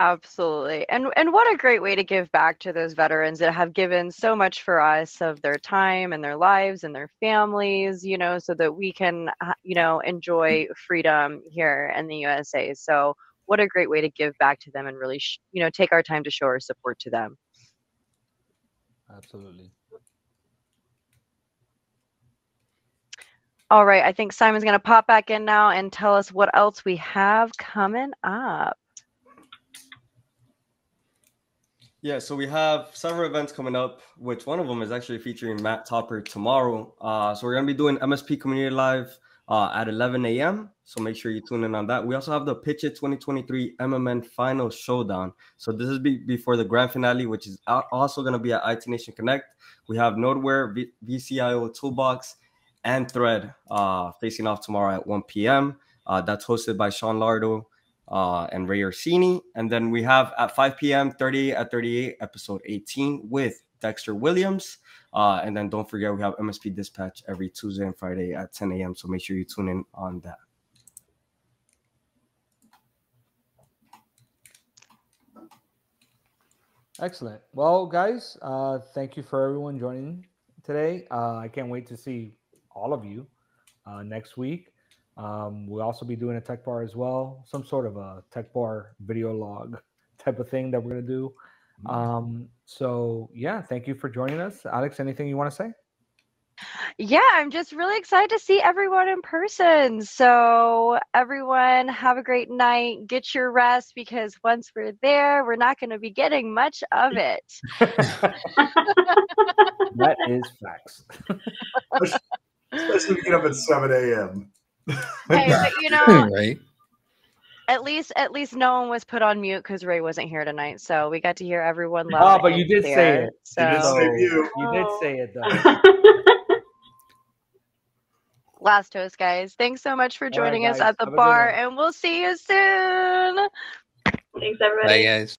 Absolutely. And and what a great way to give back to those veterans that have given so much for us of their time and their lives and their families, you know, so that we can uh, you know enjoy freedom here in the USA. So what a great way to give back to them and really sh- you know take our time to show our support to them. Absolutely. All right, I think Simon's going to pop back in now and tell us what else we have coming up. Yeah, so we have several events coming up, which one of them is actually featuring Matt Topper tomorrow. Uh, so we're gonna be doing MSP Community Live uh, at 11 a.m. So make sure you tune in on that. We also have the Pitch It 2023 MMN Final Showdown. So this is be- before the grand finale, which is also gonna be at IT Nation Connect. We have Nodeware, v- VCIO Toolbox, and Thread uh, facing off tomorrow at 1 p.m. Uh, that's hosted by Sean Lardo uh, and Ray Orsini. And then we have at 5 p.m., 30 at 38, episode 18 with Dexter Williams. Uh, and then don't forget, we have MSP Dispatch every Tuesday and Friday at 10 a.m. So make sure you tune in on that. Excellent. Well, guys, uh, thank you for everyone joining today. Uh, I can't wait to see all of you uh, next week. Um, we'll also be doing a tech bar as well, some sort of a tech bar video log type of thing that we're going to do. Mm-hmm. Um, so, yeah, thank you for joining us. Alex, anything you want to say? Yeah, I'm just really excited to see everyone in person. So, everyone, have a great night. Get your rest because once we're there, we're not going to be getting much of it. that is facts. Especially if you get up at 7 a.m. hey, but you know, right? at least at least no one was put on mute because Ray wasn't here tonight, so we got to hear everyone oh, loud. Oh, but you did say it. So You did say you. You did oh. say it, though. last toast, guys. Thanks so much for right, joining us at the Have bar, and we'll see you soon. Thanks, everybody. Bye, guys.